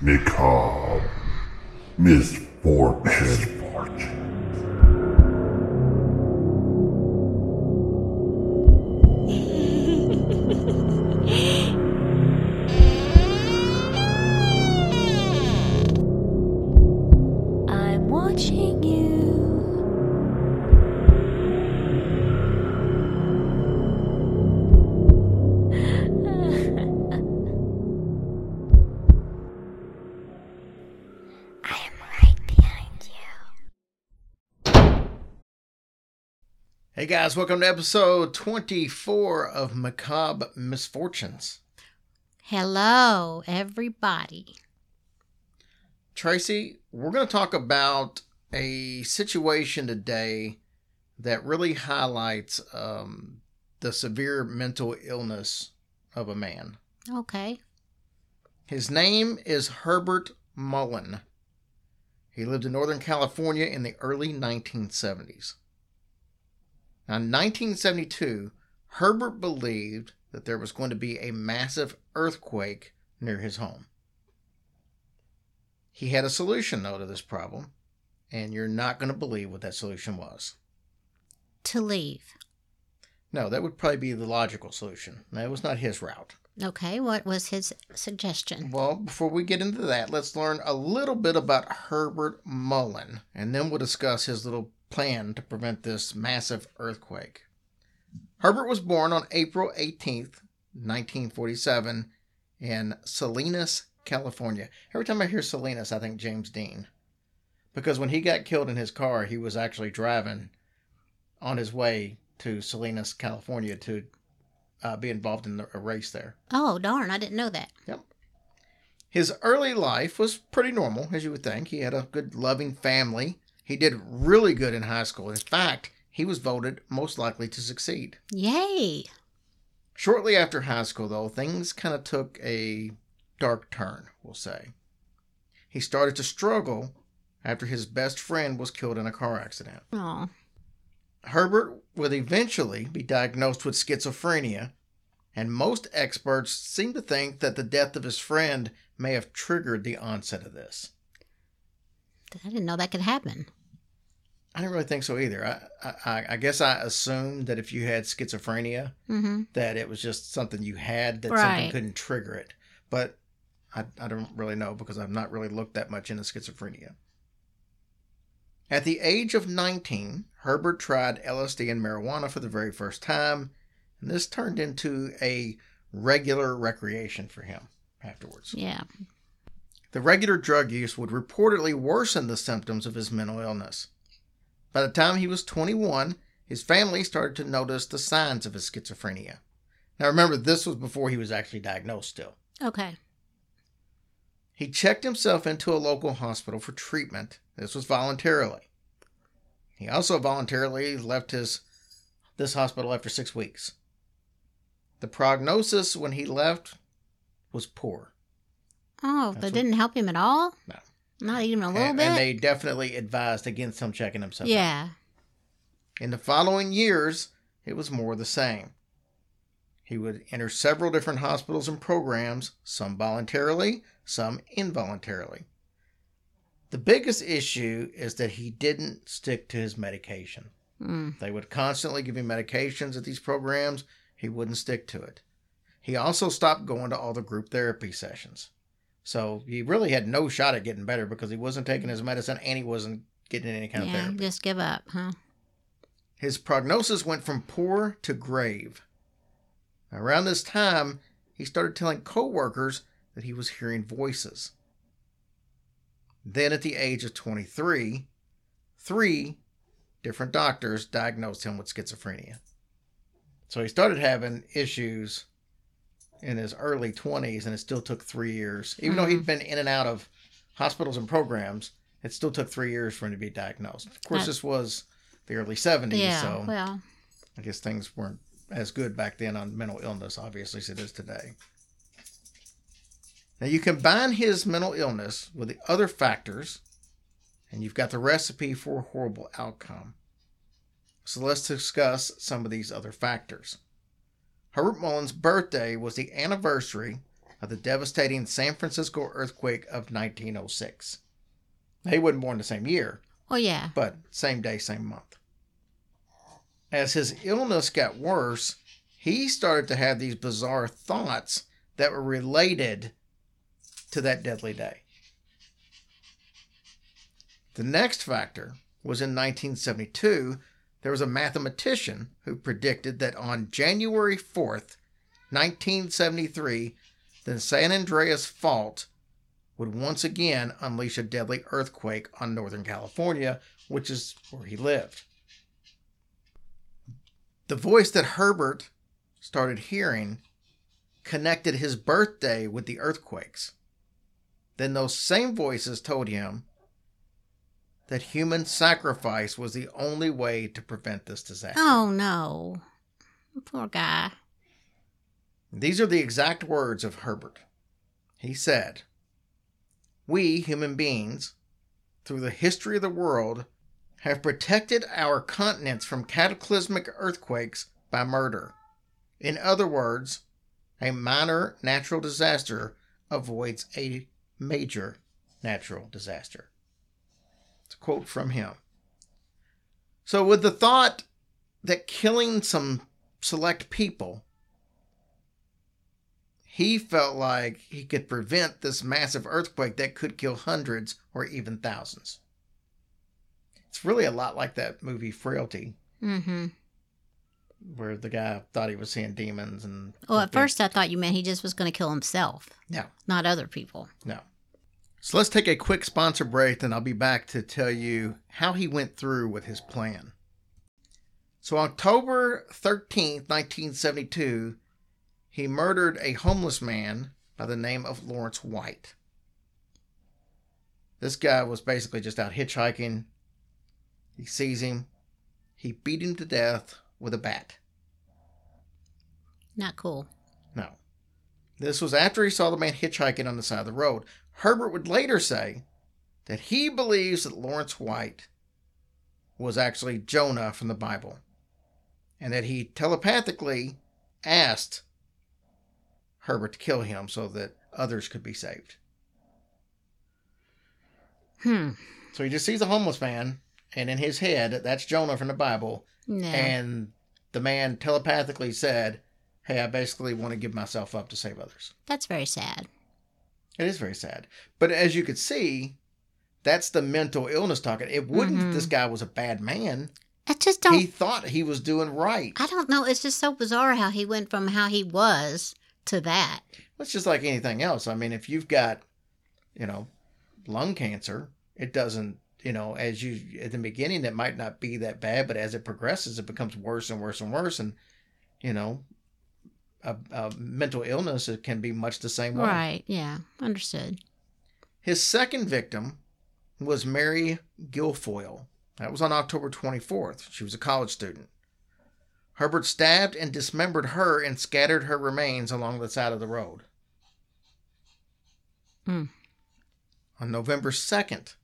Macabre. Misfortune. Guys, welcome to episode 24 of Macabre Misfortunes. Hello, everybody. Tracy, we're going to talk about a situation today that really highlights um, the severe mental illness of a man. Okay. His name is Herbert Mullen. He lived in Northern California in the early 1970s. Now, in 1972, Herbert believed that there was going to be a massive earthquake near his home. He had a solution, though, to this problem, and you're not going to believe what that solution was. To leave. No, that would probably be the logical solution. That was not his route. Okay, what was his suggestion? Well, before we get into that, let's learn a little bit about Herbert Mullen, and then we'll discuss his little plan to prevent this massive earthquake. Herbert was born on April 18th, 1947, in Salinas, California. Every time I hear Salinas, I think James Dean. Because when he got killed in his car, he was actually driving on his way to Salinas, California to uh, be involved in the, a race there. Oh, darn, I didn't know that. Yep. His early life was pretty normal, as you would think. He had a good, loving family. He did really good in high school. In fact, he was voted most likely to succeed. Yay. Shortly after high school, though, things kind of took a dark turn, we'll say. He started to struggle after his best friend was killed in a car accident. Oh, Herbert would eventually be diagnosed with schizophrenia, and most experts seem to think that the death of his friend may have triggered the onset of this. I didn't know that could happen. I didn't really think so either. I, I, I guess I assumed that if you had schizophrenia, Mm-hmm. that it was just something you had that something couldn't trigger it. But I, I don't really know because I've not really looked that much into schizophrenia. At the age of 19, Herbert tried LSD and marijuana for the very first time, and this turned into a regular recreation for him afterwards. Yeah. The regular drug use would reportedly worsen the symptoms of his mental illness. By the time he was 21, his family started to notice the signs of his schizophrenia. Now remember, this was before he was actually diagnosed still. Okay. He checked himself into a local hospital for treatment. This was voluntarily. He also voluntarily left his this hospital after 6 weeks. The prognosis when he left was poor. Oh, That's that didn't help him at all? No. Not even a little and, bit? and they definitely advised against him checking himself out. yeah. In the following years, it was more the same. He would enter several different hospitals and programs, some voluntarily, some involuntarily. The biggest issue is that he didn't stick to his medication. Mm. They would constantly give him medications at these programs, he wouldn't stick to it. He also stopped going to all the group therapy sessions. So he really had no shot at getting better because he wasn't taking his medicine and he wasn't getting any kind of Yeah, therapy. just give up, huh? His prognosis went from poor to grave. Around this time, he started telling coworkers that he was hearing voices. Then, at the age of 23, three different doctors diagnosed him with schizophrenia. So he started having issues in his early 20s, and it still took three years. Even though he'd hmm. been in and out of hospitals and programs, it still took three years for him to be diagnosed. Of course, That- this was the early 70s, Yeah. so Well, I guess things weren't as good back then on mental illness, obviously, as it is today. Now, you combine his mental illness with the other factors, and you've got the recipe for a horrible outcome. So let's discuss some of these other factors. Herbert Mullen's birthday was the anniversary of the devastating San Francisco earthquake of 1906. He wasn't born the same year, Oh yeah. but same day, same month. As his illness got worse, he started to have these bizarre thoughts that were related to that deadly day. The next factor was in 1972, there was a mathematician who predicted that on January 4th, 1973, the San Andreas Fault would once again unleash a deadly earthquake on Northern California, which is where he lived. The voice that Herbert started hearing connected his birthday with the earthquakes. Then those same voices told him that human sacrifice was the only way to prevent this disaster. Oh no. Poor guy. These are the exact words of Herbert. He said, We human beings, through the history of the world, have protected our continents from cataclysmic earthquakes by murder. In other words, a minor natural disaster avoids a major natural disaster. It's a quote from him. So, with the thought that killing some select people he felt like he could prevent this massive earthquake that could kill hundreds or even thousands. It's really a lot like that movie Frailty, Mm-hmm. where the guy thought he was seeing demons and. Well, at first I thought you meant he just was going to kill himself, No, not other people. no. So let's take a quick sponsor break, then I'll be back to tell you how he went through with his plan. So, October 13th, 1972, he murdered a homeless man by the name of Lawrence White. This guy was basically just out hitchhiking. He sees him. He beat him to death with a bat. Not cool. No. This was after he saw the man hitchhiking on the side of the road. Herbert would later say that he believes that Lawrence White was actually Jonah from the Bible and that he telepathically asked Herbert to kill him so that others could be saved. Hmm. So he just sees a homeless man, and in his head, that's Jonah from the Bible, No. and the man telepathically said, Hey, I basically want to give myself up to save others. That's very sad. It is very sad. But as you could see, that's the mental illness talking. It wouldn't that this mm-hmm. guy was a bad man. I just don't. He thought he was doing right. I don't know. It's just so bizarre how he went from how he was to that. It's just like anything else. I mean, if you've got, you know, lung cancer, it doesn't, you know, as you at the beginning, it might not be that bad, but as it progresses, it becomes worse and worse and worse. And, you know, a, a mental illness it can be much the same way. Right. Yeah. Understood. His second victim was Mary Guilfoyle. That was on October 24th. She was a college student. Herbert stabbed and dismembered her and scattered her remains along the side of the road. Hmm. On November 2nd,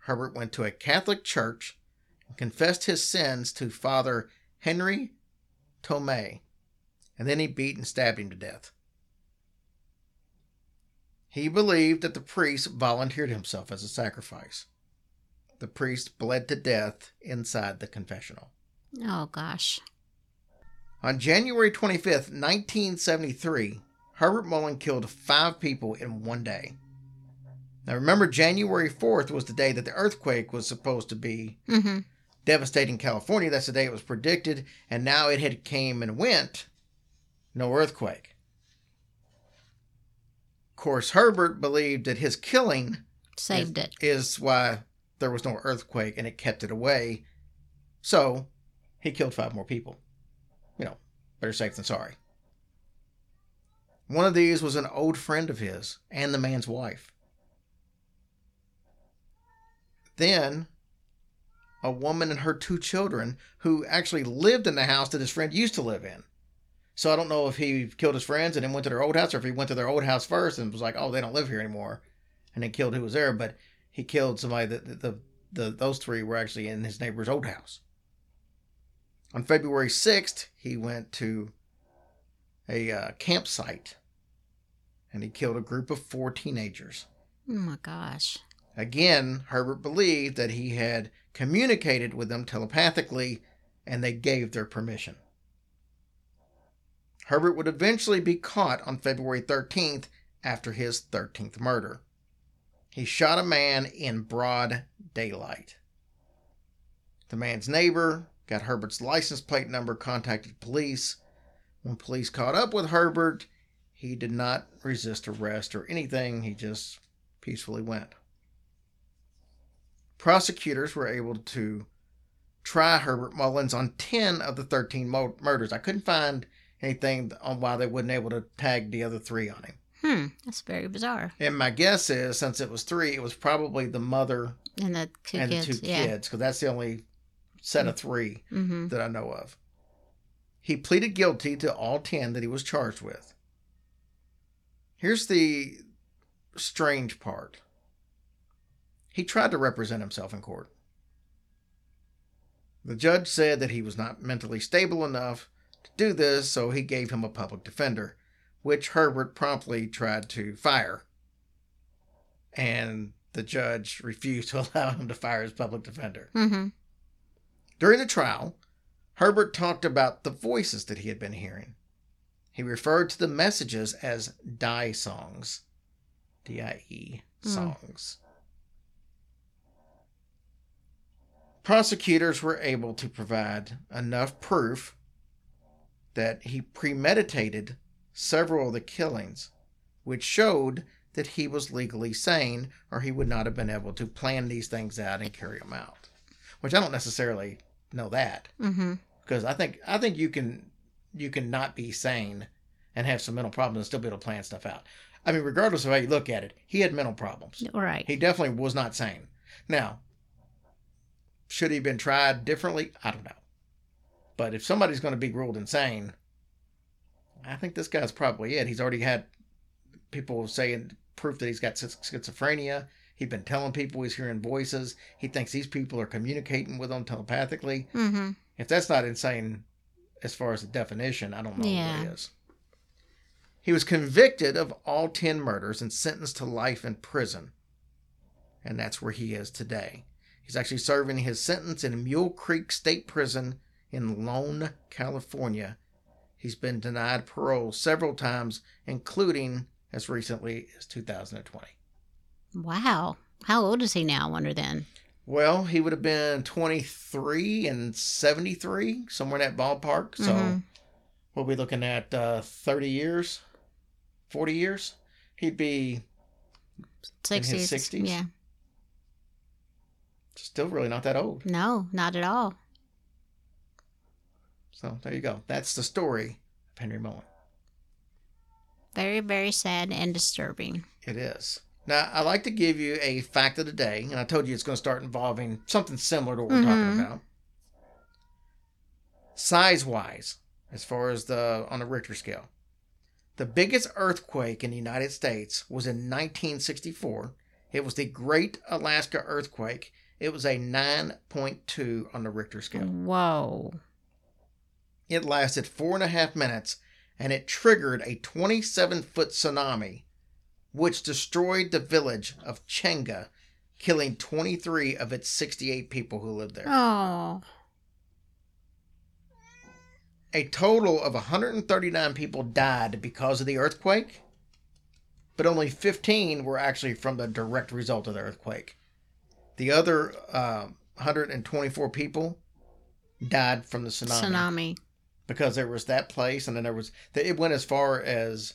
Herbert went to a Catholic church and confessed his sins to Father Henry Tomei, and then he beat and stabbed him to death. He believed that the priest volunteered himself as a sacrifice. The priest bled to death inside the confessional. Oh gosh. On January 25th, 1973, Herbert Mullen killed five people in one day. Now remember, January 4th was the day that the earthquake was supposed to be Mm-hmm. devastating California. That's the day it was predicted, and now it had came and went. No earthquake. Of course, Herbert believed that his killing Saved is, it. is why there was no earthquake and it kept it away. So he killed five more people. You know, better safe than sorry. One of these was an old friend of his and the man's wife. Then a woman and her two children who actually lived in the house that his friend used to live in. So I don't know if he killed his friends and then went to their old house or if he went to their old house first and was like, oh, they don't live here anymore. And then killed who was there. But he killed somebody that the, the, the those three were actually in his neighbor's old house. On February 6th, he went to a uh, campsite and he killed a group of four teenagers. Oh my gosh. Again, Herbert believed that he had communicated with them telepathically and they gave their permission. Herbert would eventually be caught on February 13th after his 13th murder. He shot a man in broad daylight. The man's neighbor got Herbert's license plate number, contacted police. When police caught up with Herbert, he did not resist arrest or anything. He just peacefully went. Prosecutors were able to try Herbert Mullins on 10 of the 13 murders. I couldn't find anything on why they wasn't able to tag the other three on him. Hmm. That's very bizarre. And my guess is, since it was three, it was probably the mother And the two and kids. the two yeah. kids, because that's the only set of three Mm-hmm. that I know of. He pleaded guilty to all 10 that he was charged with. Here's the strange part he tried to represent himself in court. The judge said that he was not mentally stable enough to do this, so he gave him a public defender, which Herbert promptly tried to fire. And the judge refused to allow him to fire his public defender. Mm-hmm. During the trial, Herbert talked about the voices that he had been hearing. He referred to the messages as die songs. D I E Hmm. songs. Prosecutors were able to provide enough proof that he premeditated several of the killings, which showed that he was legally sane or he would not have been able to plan these things out and carry them out. Which I don't necessarily know that Mm-hmm. because I think I think you can you can not be sane and have some mental problems and still be able to plan stuff out. I mean, regardless of how you look at it, he had mental problems. Right. He definitely was not sane. Now, should he have been tried differently? I don't know. But if somebody's going to be ruled insane, I think this guy's probably it. He's already had people saying proof that he's got schizophrenia. He's been telling people he's hearing voices. He thinks these people are communicating with him telepathically. Mm-hmm. If that's not insane as far as the definition, I don't know Yeah. what it is. He was convicted of all 10 murders and sentenced to life in prison. And that's where he is today. He's actually serving his sentence in Mule Creek State Prison in Lone, California. He's been denied parole several times, including as recently as 2020. Wow. How old is he now? I wonder then. Well, he would have been 23 and 73, somewhere in that ballpark. So Mhm. we'll be looking at uh, 30 years, 40 years. He'd be Sixties. 60s? Yeah. still really not that old. No, not at all. So there you go. That's the story of Henry Mullen. Very, very sad and disturbing. It is. Now, I like to give you a fact of the day, and I told you it's going to start involving something similar to what we're talking Mhm. about. Size wise, as far as the on the Richter scale, the biggest earthquake in the United States was in 1964. It was the Great Alaska Earthquake. It was a 9.2 on the Richter scale. Whoa. It lasted four and a half minutes and it triggered a 27 foot tsunami, which destroyed the village of Chenega, killing 23 of its 68 people who lived there. Oh. A total of 139 people died because of the earthquake, but only 15 were actually from the direct result of the earthquake. The other uh, 124 people died from the Tsunami. Because there was that place and then there was it went as far as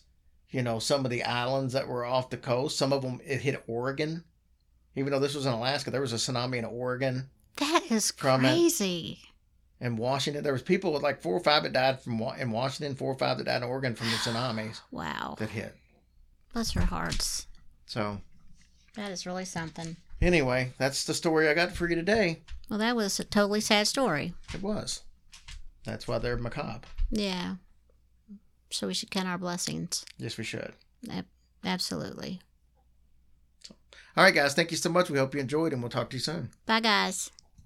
you know some of the islands that were off the coast some of them it hit oregon even though this was in alaska there was a tsunami in oregon That is From it. crazy. and washington there was people with like four or five that died from in washington four or five that died in oregon from the tsunamis Wow. that hit Bless her hearts. so That is really something. anyway that's the story i got for you today Well, that was a totally sad story. it was that's why they're macabre Yeah. So we should count our blessings. yes we should Ab- Absolutely. all right guys thank you so much we hope you enjoyed and we'll talk to you soon Bye, guys.